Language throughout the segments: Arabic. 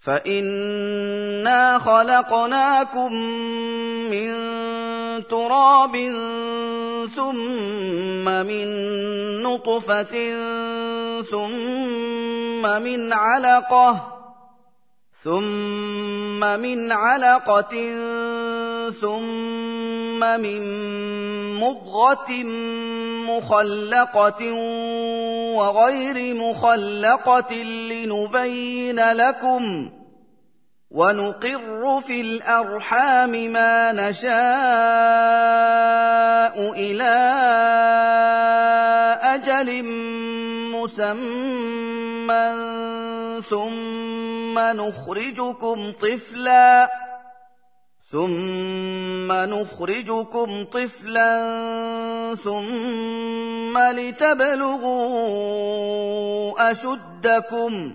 فانا خلقناكم من تراب ثم من نطفه ثم من علقه ثم من علقه ثم من مضغة مخلقة وغير مخلقة لنبين لكم ونقر في الأرحام ما نشاء إلى أجل مسمى ثم نخرجكم طفلا ثم نخرجكم طفلا ثم لتبلغوا اشدكم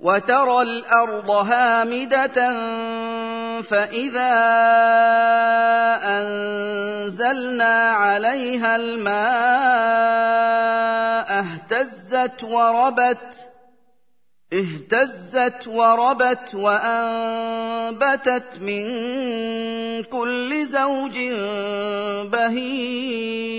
وترى الأرض هامدة فإذا أنزلنا عليها الماء اهتزت وربت اهتزت وربت وأنبتت من كل زوج بهيج.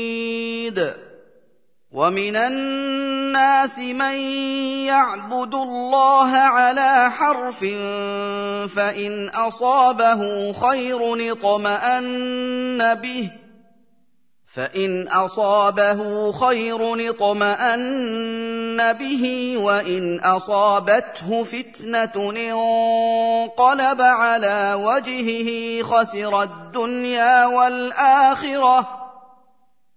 ومن الناس من يعبد الله على حرف فان اصابه خير اطمان به فان اصابه خير اطمان به وان اصابته فتنه انقلب على وجهه خسر الدنيا والاخره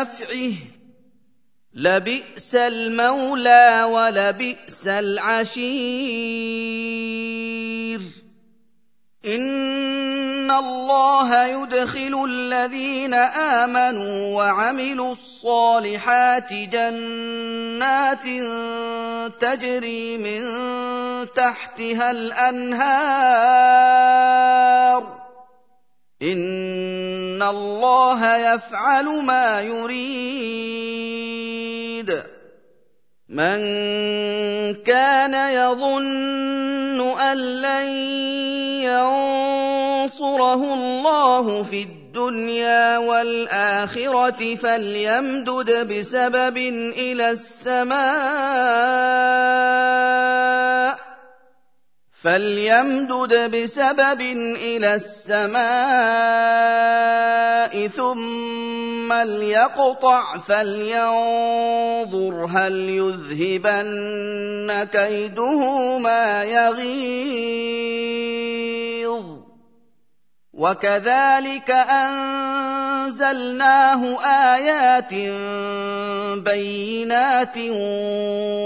نفعه. لبئس المولى ولبئس العشير. إن الله يدخل الذين آمنوا وعملوا الصالحات جنات تجري من تحتها الأنهار. ان الله يفعل ما يريد. من كان يظن ان لن ينصره الله في الدنيا والاخره فليمدد بسبب إلى السماء فليمدد بسبب إلى السماء ثم ليقطع فلينظر هل يذهبن كيده ما يغيظ وكذلك انزلناه ايات بينات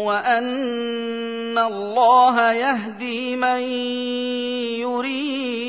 وان الله يهدي من يريد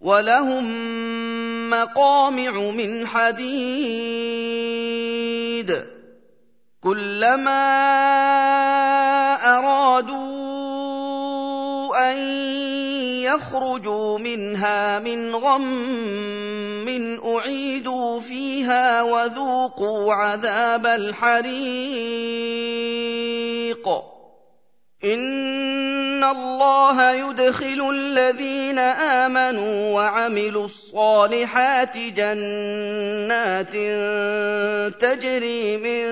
ولهم مقامع من حديد كلما ارادوا ان يخرجوا منها من غم اعيدوا فيها وذوقوا عذاب الحريق ان الله يدخل الذين امنوا وعملوا الصالحات جنات تجري من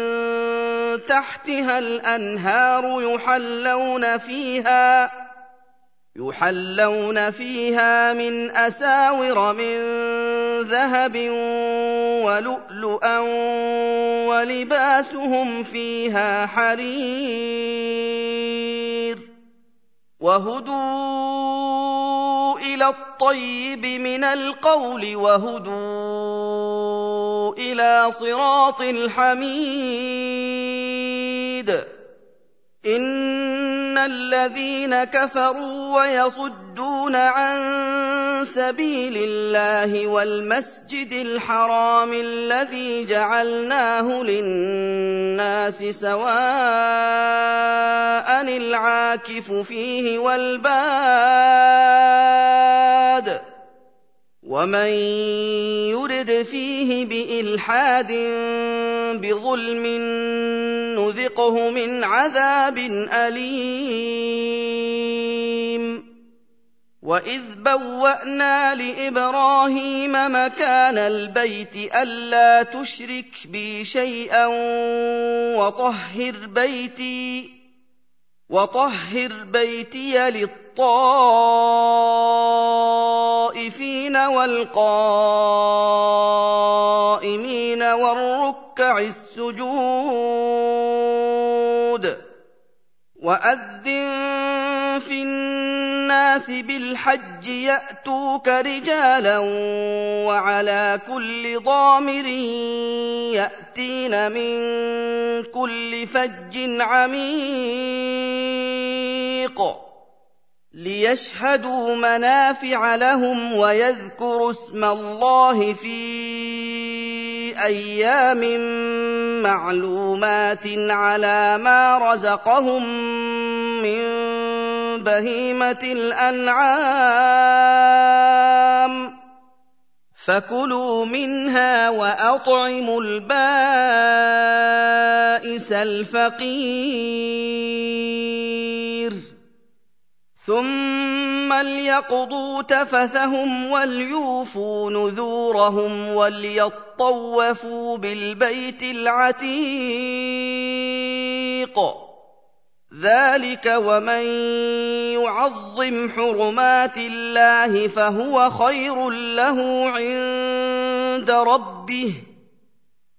تحتها الانهار يحلون فيها يحلون فيها من اساور من ذهب ولؤلؤا ولباسهم فيها حرير وهدوا إلى الطيب من القول وهدوا إلى صراط الحميد. ان الذين كفروا ويصدون عن سبيل الله والمسجد الحرام الذي جعلناه للناس سواء العاكف فيه والباد ومن يرد فيه بالحاد بظلم نذقه من عذاب اليم واذ بوانا لابراهيم مكان البيت الا تشرك بي شيئا وطهر بيتي وطهر بيتي للطائفين والقائمين والركع السجود وأذن في الناس بالحج يأتوك رجالا وعلى كل ضامر يأتين من كل فج عميق ليشهدوا منافع لهم ويذكروا اسم الله في أيام معلومات على ما رزقهم من بهيمه الانعام فكلوا منها واطعموا البائس الفقير ثم ليقضوا تفثهم وليوفوا نذورهم وليطوفوا بالبيت العتيق ذلك ومن يعظم حرمات الله فهو خير له عند ربه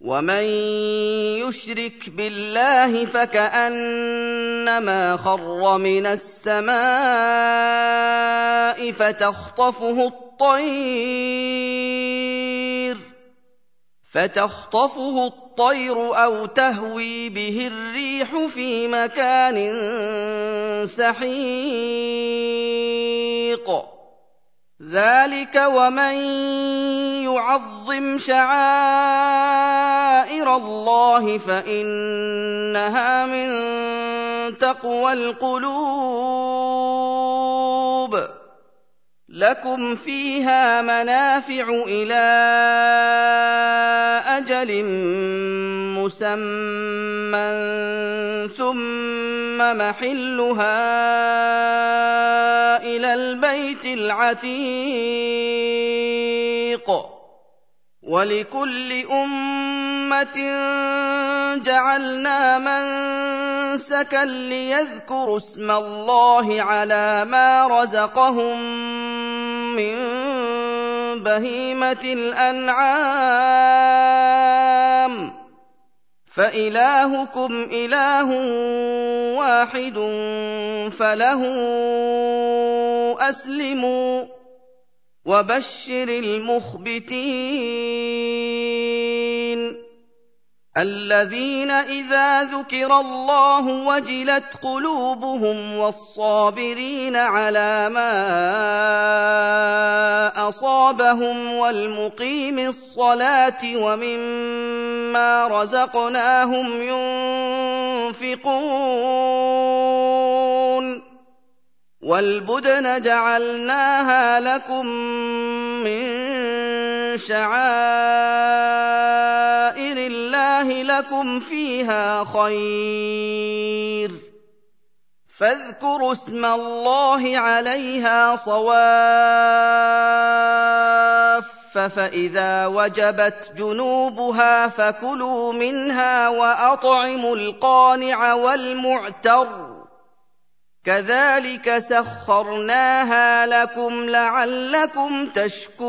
ومن يشرك بالله فكانما خر من السماء فتخطفه الطير فتخطفه الطير أو تهوي به الريح في مكان سحيق ذلك ومن يعظم شعائر الله فانها من تقوى القلوب لكم فيها منافع إلى أجل مسمى ثم محلها إلى البيت العتيق ولكل امه جعلنا منسكا ليذكروا اسم الله على ما رزقهم من بهيمه الانعام فإلهكم إله واحد فله أسلموا وبشر المخبتين. الذين إذا ذكر الله وجلت قلوبهم والصابرين على ما أصابهم والمقيم الصلاة ومما رزقناهم ينفقون والبدن جعلناها لكم من شعائر الله لكم فيها خير. فاذكروا اسم الله عليها صواف فإذا وجبت جنوبها فكلوا منها وأطعموا القانع والمعتر. كذلك سخرناها لكم لعلكم تشكرون.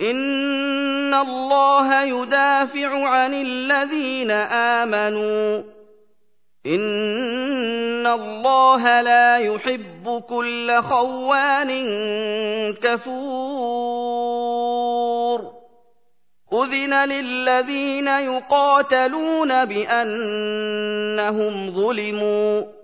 ان الله يدافع عن الذين امنوا. ان الله لا يحب كل خوان كفور. اذن للذين يقاتلون بانهم ظلموا.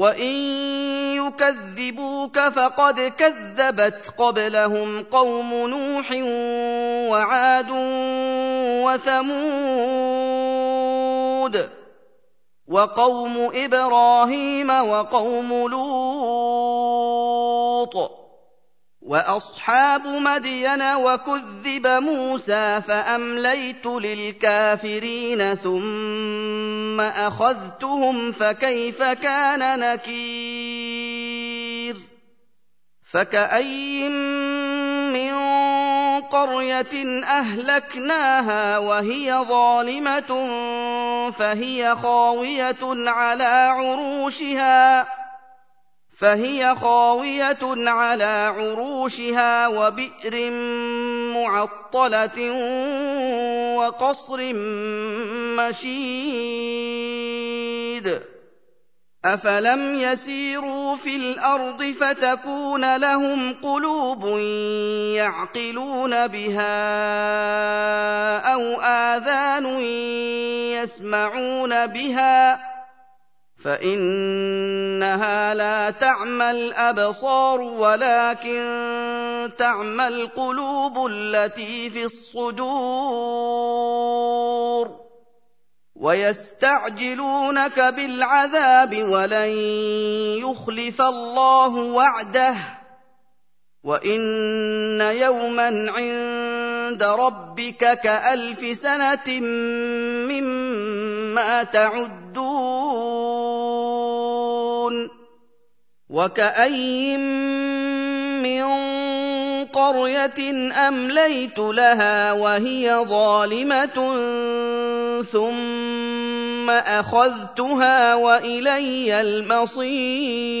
وان يكذبوك فقد كذبت قبلهم قوم نوح وعاد وثمود وقوم إبراهيم وقوم لوط وأصحاب مدين وكذب موسى فأمليت للكافرين ثم أخذتهم فكيف كان نكير؟ فكأين من قرية أهلكناها وهي ظالمة فهي خاوية على عروشها فهي خاوية على عروشها وبئر معطلة وقصر مشيد. أفلم يسيروا في الأرض فتكون لهم قلوب يعقلون بها أو آذان يسمعون بها فإنها لا تعمى الابصار ولكن تعمى القلوب التي في الصدور ويستعجلونك بالعذاب ولن يخلف الله وعده وإن يوما عند ربك كألف سنة مما تعدون وكاين من قريه امليت لها وهي ظالمه ثم اخذتها والي المصير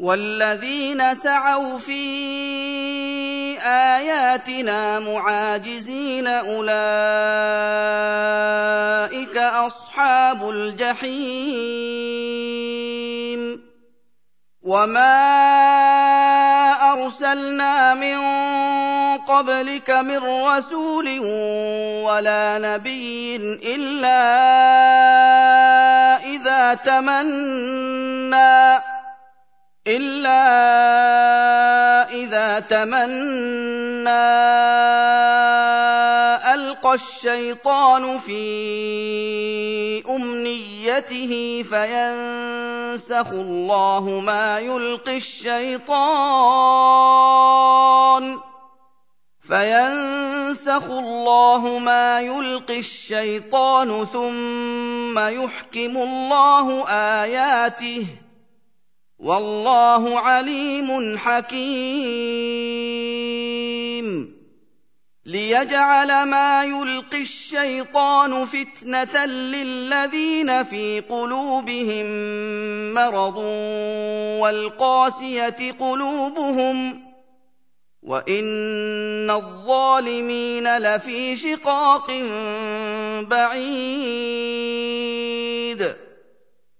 والذين سعوا في آياتنا معاجزين أولئك أصحاب الجحيم. وما ارسلنا من قبلك من رسول ولا نبي الا اذا تمنى إلا إذا تمنى ألقى الشيطان في أمنيته فينسخ الله ما يلقي الشيطان فينسخ الله ما يلقي الشيطان ثم يحكم الله آياته ۖ والله عليم حكيم. ليجعل ما يلقي الشيطان فتنة للذين في قلوبهم مرض والقاسية قلوبهم. وإن الظالمين لفي شقاق بعيد.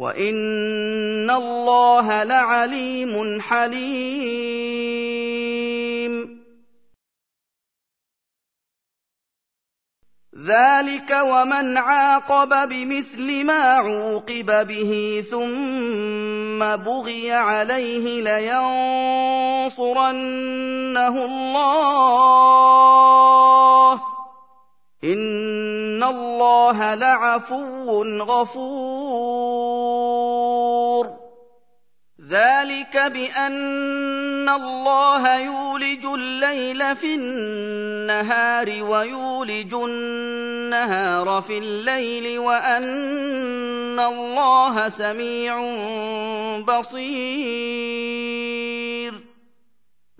وان الله لعليم حليم ذلك ومن عاقب بمثل ما عوقب به ثم بغي عليه لينصرنه الله ان الله لعفو غفور. ذلك بان الله يولج الليل في النهار ويولج النهار في الليل وان الله سميع بصير.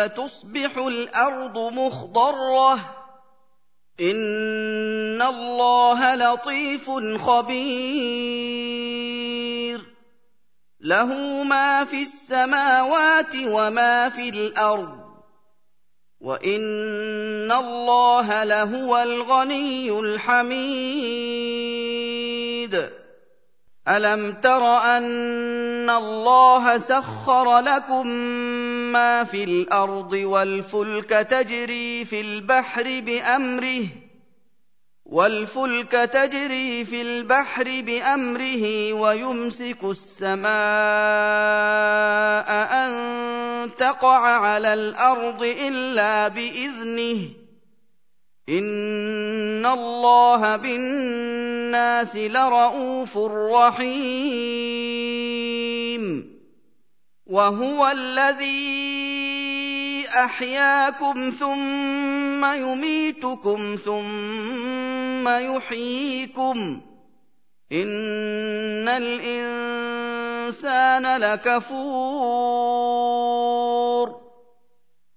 فتصبح الأرض مخضرة. إن الله لطيف خبير. له ما في السماوات وما في الأرض. وإن الله لهو الغني الحميد. ألم تر أن الله سخر لكم ما في الأرض والفلك تجري في البحر بأمره والفلك تجري في البحر بأمره ويمسك السماء أن تقع على الأرض إلا بإذنه. إن الله بالناس لرءوف رحيم. وهو الذي أحياكم ثم يميتكم ثم يحييكم. إن الإنسان لكفور.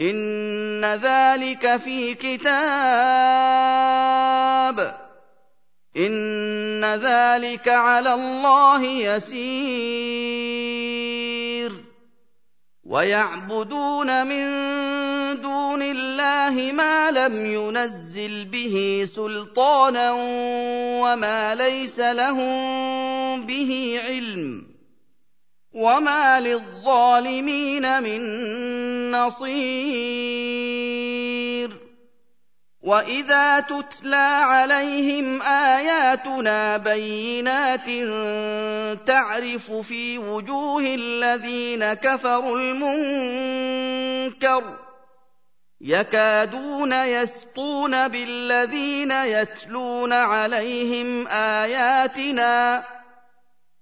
ان ذلك في كتاب ان ذلك على الله يسير ويعبدون من دون الله ما لم ينزل به سلطانا وما ليس لهم به علم وما للظالمين من نصير واذا تتلى عليهم اياتنا بينات تعرف في وجوه الذين كفروا المنكر يكادون يسطون بالذين يتلون عليهم اياتنا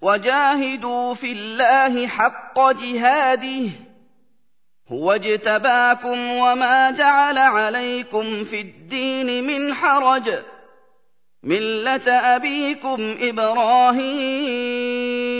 وجاهدوا في الله حق جهاده. هو اجتباكم وما جعل عليكم في الدين من حرج. ملة أبيكم إبراهيم.